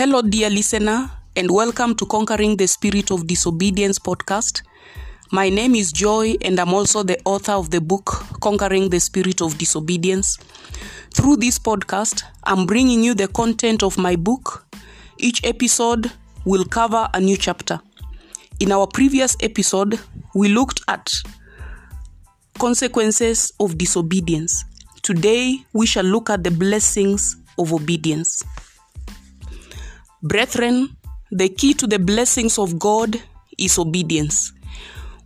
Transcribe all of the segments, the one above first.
Hello, dear listener, and welcome to Conquering the Spirit of Disobedience podcast. My name is Joy, and I'm also the author of the book Conquering the Spirit of Disobedience. Through this podcast, I'm bringing you the content of my book. Each episode will cover a new chapter. In our previous episode, we looked at consequences of disobedience. Today, we shall look at the blessings of obedience. Brethren, the key to the blessings of God is obedience.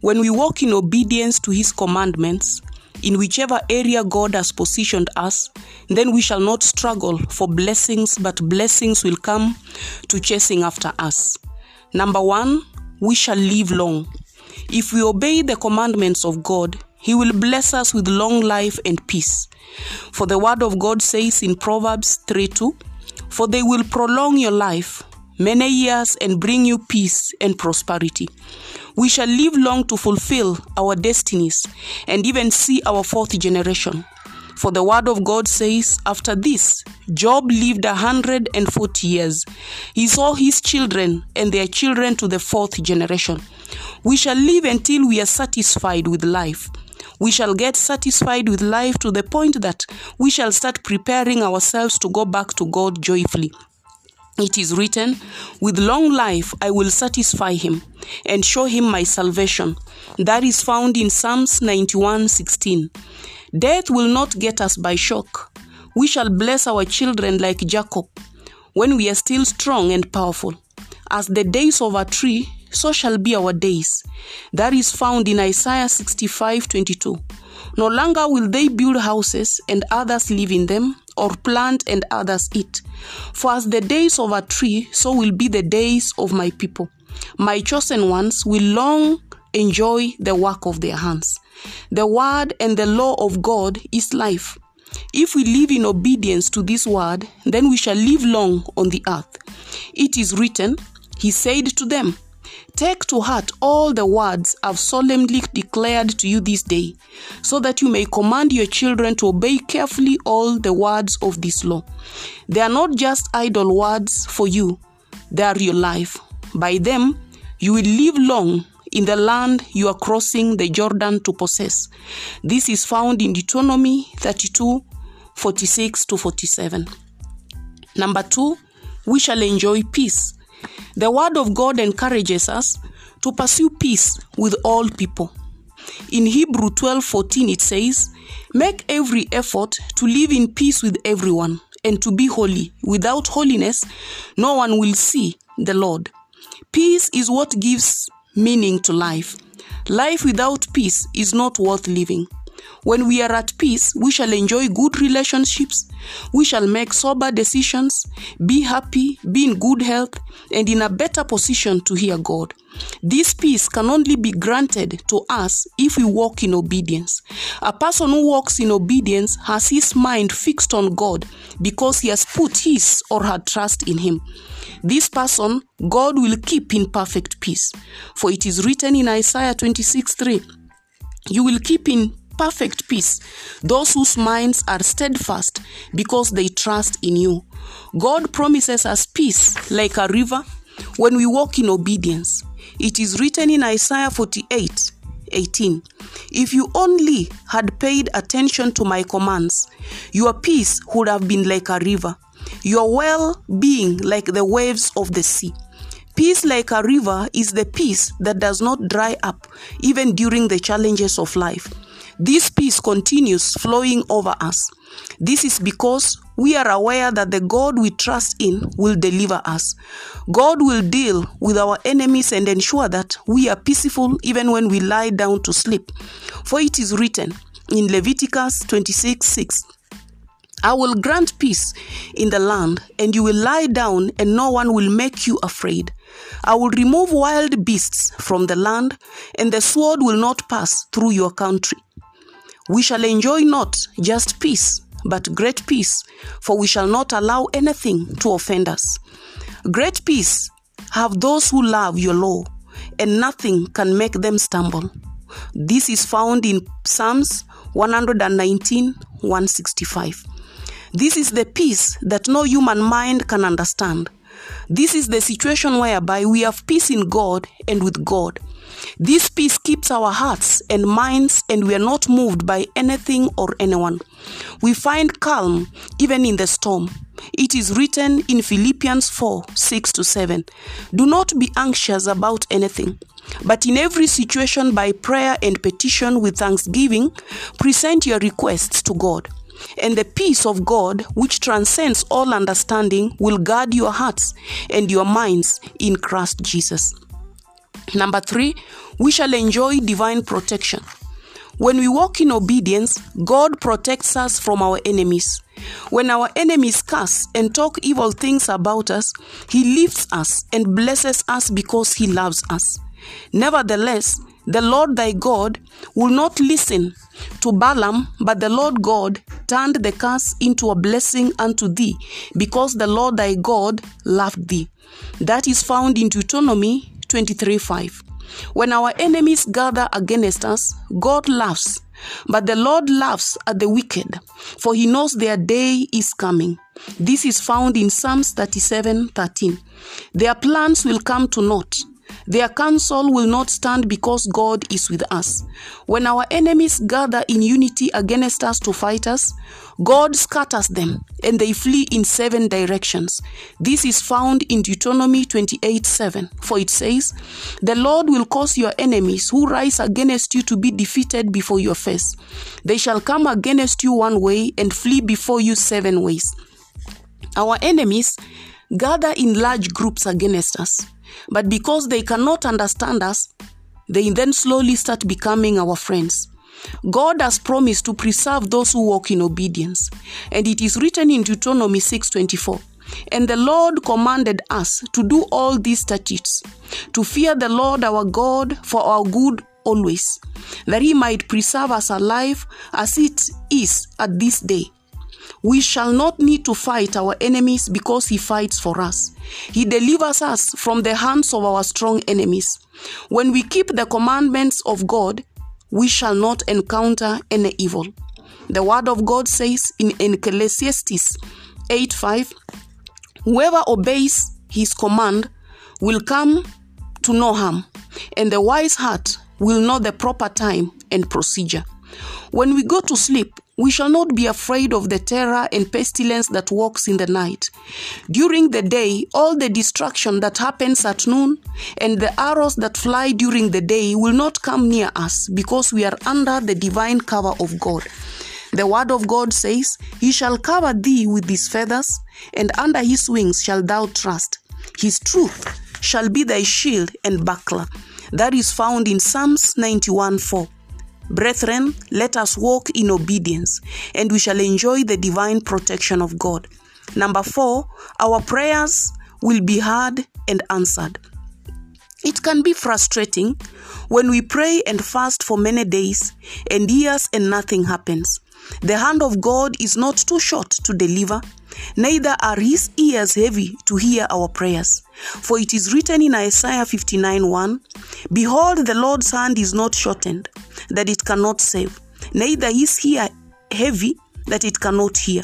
When we walk in obedience to His commandments, in whichever area God has positioned us, then we shall not struggle for blessings, but blessings will come to chasing after us. Number one, we shall live long. If we obey the commandments of God, He will bless us with long life and peace. For the word of God says in Proverbs 3 2, For they will prolong your life many years and bring you peace and prosperity. We shall live long to fulfill our destinies and even see our fourth generation. For the word of God says, After this, Job lived a hundred and forty years. He saw his children and their children to the fourth generation. We shall live until we are satisfied with life. We shall get satisfied with life to the point that we shall start preparing ourselves to go back to God joyfully. It is written, With long life I will satisfy him and show him my salvation. That is found in Psalms 91 16. Death will not get us by shock. We shall bless our children like Jacob when we are still strong and powerful. As the days of a tree, so shall be our days. That is found in Isaiah 65 22. No longer will they build houses and others live in them, or plant and others eat. For as the days of a tree, so will be the days of my people. My chosen ones will long enjoy the work of their hands. The word and the law of God is life. If we live in obedience to this word, then we shall live long on the earth. It is written, He said to them, Take to heart all the words I've solemnly declared to you this day, so that you may command your children to obey carefully all the words of this law. They are not just idle words for you, they are your life. By them, you will live long in the land you are crossing the Jordan to possess. This is found in Deuteronomy 32 46 to 47. Number two, we shall enjoy peace. The word of God encourages us to pursue peace with all people. In Hebrew 12:14 it says, "Make every effort to live in peace with everyone and to be holy. Without holiness, no one will see the Lord." Peace is what gives meaning to life. Life without peace is not worth living. When we are at peace, we shall enjoy good relationships, we shall make sober decisions, be happy, be in good health, and in a better position to hear God. This peace can only be granted to us if we walk in obedience. A person who walks in obedience has his mind fixed on God because he has put his or her trust in Him. This person, God will keep in perfect peace. For it is written in Isaiah 26 3, You will keep in perfect peace those whose minds are steadfast because they trust in you. God promises us peace like a river when we walk in obedience. It is written in Isaiah 48 18. If you only had paid attention to my commands, your peace would have been like a river, your well being like the waves of the sea. Peace like a river is the peace that does not dry up even during the challenges of life. This peace continues flowing over us. This is because we are aware that the God we trust in will deliver us. God will deal with our enemies and ensure that we are peaceful even when we lie down to sleep. For it is written in Leviticus 26 6. I will grant peace in the land, and you will lie down, and no one will make you afraid. I will remove wild beasts from the land, and the sword will not pass through your country. We shall enjoy not just peace, but great peace, for we shall not allow anything to offend us. Great peace have those who love your law, and nothing can make them stumble. This is found in Psalms 119 165. This is the peace that no human mind can understand. This is the situation whereby we have peace in God and with God. This peace keeps our hearts and minds, and we are not moved by anything or anyone. We find calm even in the storm. It is written in Philippians 4 6 to 7. Do not be anxious about anything, but in every situation, by prayer and petition with thanksgiving, present your requests to God. And the peace of God, which transcends all understanding, will guard your hearts and your minds in Christ Jesus. Number three, we shall enjoy divine protection. When we walk in obedience, God protects us from our enemies. When our enemies curse and talk evil things about us, He lifts us and blesses us because He loves us. Nevertheless, the Lord thy God will not listen to Balaam, but the Lord God turned the curse into a blessing unto thee, because the Lord thy God loved thee. That is found in Deuteronomy 23 5. When our enemies gather against us, God laughs, but the Lord laughs at the wicked, for he knows their day is coming. This is found in Psalms 37 13. Their plans will come to naught. Their counsel will not stand because God is with us. When our enemies gather in unity against us to fight us, God scatters them and they flee in seven directions. This is found in Deuteronomy 28 7. For it says, The Lord will cause your enemies who rise against you to be defeated before your face. They shall come against you one way and flee before you seven ways. Our enemies gather in large groups against us. But because they cannot understand us, they then slowly start becoming our friends. God has promised to preserve those who walk in obedience, and it is written in Deuteronomy 6:24. And the Lord commanded us to do all these statutes, to fear the Lord our God for our good always, that he might preserve us alive as it is at this day. We shall not need to fight our enemies because he fights for us. He delivers us from the hands of our strong enemies. When we keep the commandments of God, we shall not encounter any evil. The word of God says in Ecclesiastes 8 5 Whoever obeys his command will come to no harm, and the wise heart will know the proper time and procedure. When we go to sleep, we shall not be afraid of the terror and pestilence that walks in the night. During the day, all the destruction that happens at noon and the arrows that fly during the day will not come near us because we are under the divine cover of God. The word of God says, He shall cover thee with his feathers, and under his wings shalt thou trust. His truth shall be thy shield and buckler. That is found in Psalms 91 4. Brethren, let us walk in obedience, and we shall enjoy the divine protection of God. Number four, our prayers will be heard and answered. It can be frustrating when we pray and fast for many days and years and nothing happens. The hand of God is not too short to deliver, neither are his ears heavy to hear our prayers. For it is written in Isaiah 59 1 Behold, the Lord's hand is not shortened, that it cannot save, neither is ear heavy, that it cannot hear.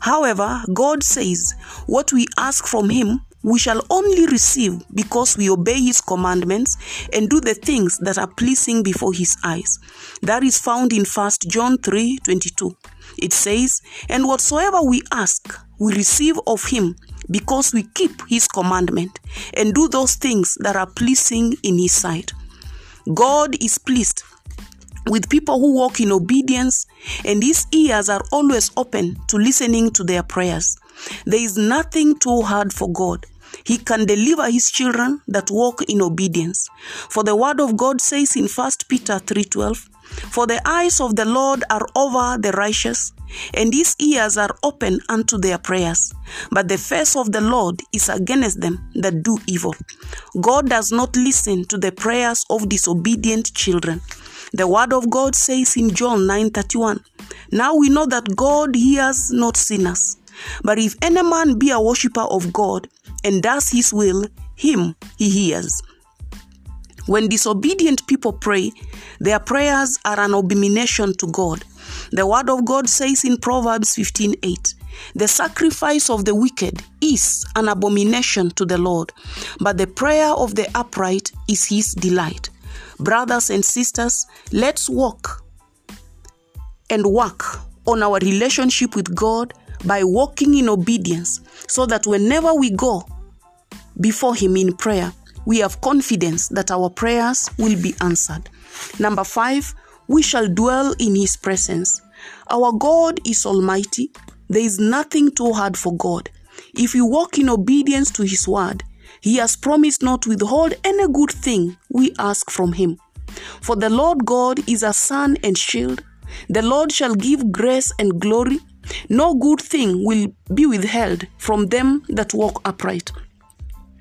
However, God says, What we ask from Him, we shall only receive because we obey His commandments and do the things that are pleasing before His eyes. That is found in 1 John 3 22. It says, And whatsoever we ask, we receive of Him because we keep His commandment and do those things that are pleasing in His sight. God is pleased with people who walk in obedience, and his ears are always open to listening to their prayers. There is nothing too hard for God. He can deliver his children that walk in obedience. For the word of God says in 1 Peter 3:12, "For the eyes of the Lord are over the righteous, and his ears are open unto their prayers, but the face of the Lord is against them that do evil." God does not listen to the prayers of disobedient children. The word of God says in John 9:31, Now we know that God hears not sinners, but if any man be a worshipper of God and does his will, him he hears. When disobedient people pray, their prayers are an abomination to God. The word of God says in Proverbs 15:8, The sacrifice of the wicked is an abomination to the Lord, but the prayer of the upright is his delight. Brothers and sisters, let's walk and work on our relationship with God by walking in obedience so that whenever we go before Him in prayer, we have confidence that our prayers will be answered. Number five, we shall dwell in His presence. Our God is Almighty. There is nothing too hard for God. If we walk in obedience to His word, He has promised not to withhold any good thing we ask from Him. For the Lord God is a sun and shield. The Lord shall give grace and glory. No good thing will be withheld from them that walk upright.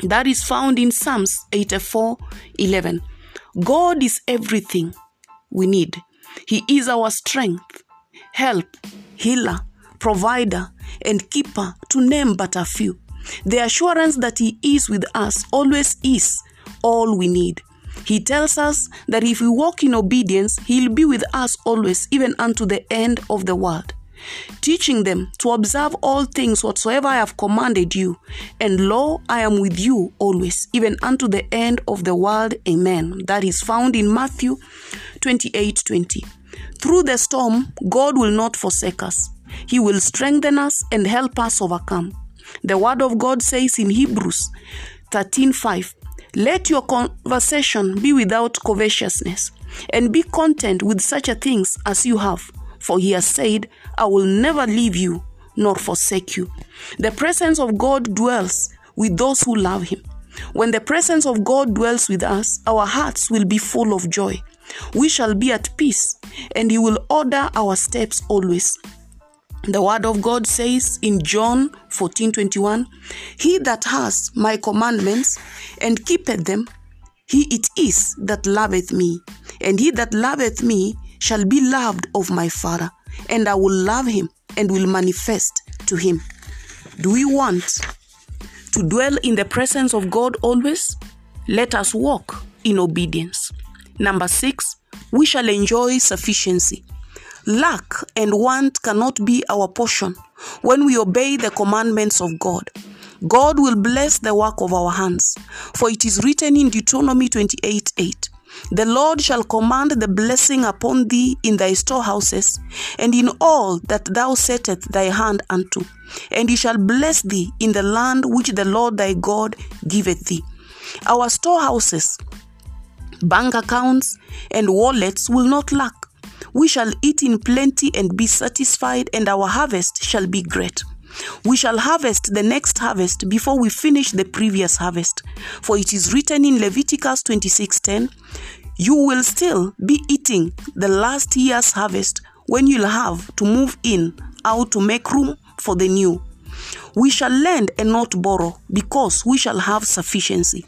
That is found in Psalms 84 11. God is everything we need. He is our strength, help, healer, provider, and keeper, to name but a few. The assurance that He is with us always is all we need. He tells us that if we walk in obedience, He'll be with us always, even unto the end of the world. Teaching them to observe all things whatsoever I have commanded you. And lo, I am with you always, even unto the end of the world. Amen. That is found in Matthew 28 20. Through the storm, God will not forsake us. He will strengthen us and help us overcome. The word of God says in Hebrews 13 5, Let your conversation be without covetousness, and be content with such a things as you have. For he has said, I will never leave you nor forsake you. The presence of God dwells with those who love him. When the presence of God dwells with us, our hearts will be full of joy. We shall be at peace, and he will order our steps always. The word of God says in John 14:21, He that has my commandments and keepeth them, he it is that loveth me, and he that loveth me shall be loved of my Father, and I will love him and will manifest to him. Do we want to dwell in the presence of God always? Let us walk in obedience. Number six, we shall enjoy sufficiency. Lack and want cannot be our portion when we obey the commandments of God. God will bless the work of our hands, for it is written in Deuteronomy 28 8. The Lord shall command the blessing upon thee in thy storehouses, and in all that thou settest thy hand unto. And he shall bless thee in the land which the Lord thy God giveth thee. Our storehouses, bank accounts, and wallets will not lack. We shall eat in plenty and be satisfied, and our harvest shall be great. We shall harvest the next harvest before we finish the previous harvest. For it is written in Leviticus 26:10, you will still be eating the last year's harvest when you'll have to move in out to make room for the new. We shall lend and not borrow because we shall have sufficiency.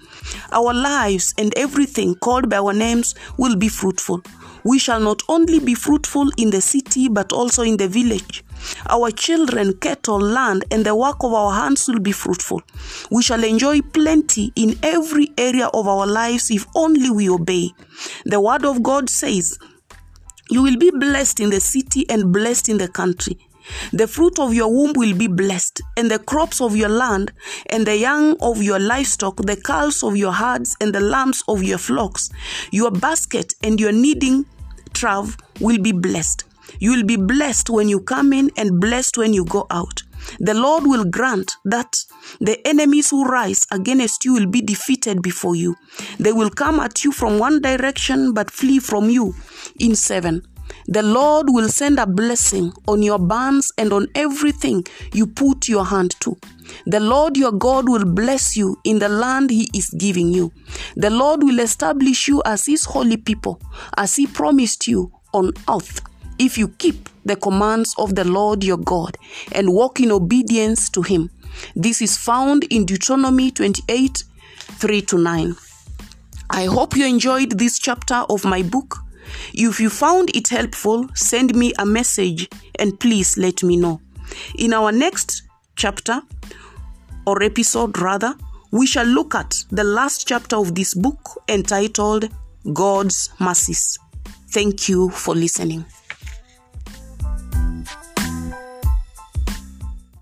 Our lives and everything called by our names will be fruitful. We shall not only be fruitful in the city but also in the village. Our children, cattle, land, and the work of our hands will be fruitful. We shall enjoy plenty in every area of our lives if only we obey. The Word of God says, You will be blessed in the city and blessed in the country. The fruit of your womb will be blessed, and the crops of your land, and the young of your livestock, the calves of your herds, and the lambs of your flocks. Your basket and your kneading trough will be blessed. You will be blessed when you come in and blessed when you go out. The Lord will grant that the enemies who rise against you will be defeated before you. They will come at you from one direction but flee from you in seven. The Lord will send a blessing on your barns and on everything you put your hand to. The Lord your God will bless you in the land he is giving you. The Lord will establish you as his holy people, as he promised you on earth, if you keep the commands of the Lord your God and walk in obedience to him. This is found in Deuteronomy 28 3 to 9. I hope you enjoyed this chapter of my book. If you found it helpful, send me a message and please let me know. In our next chapter, or episode rather, we shall look at the last chapter of this book entitled God's Mercies. Thank you for listening.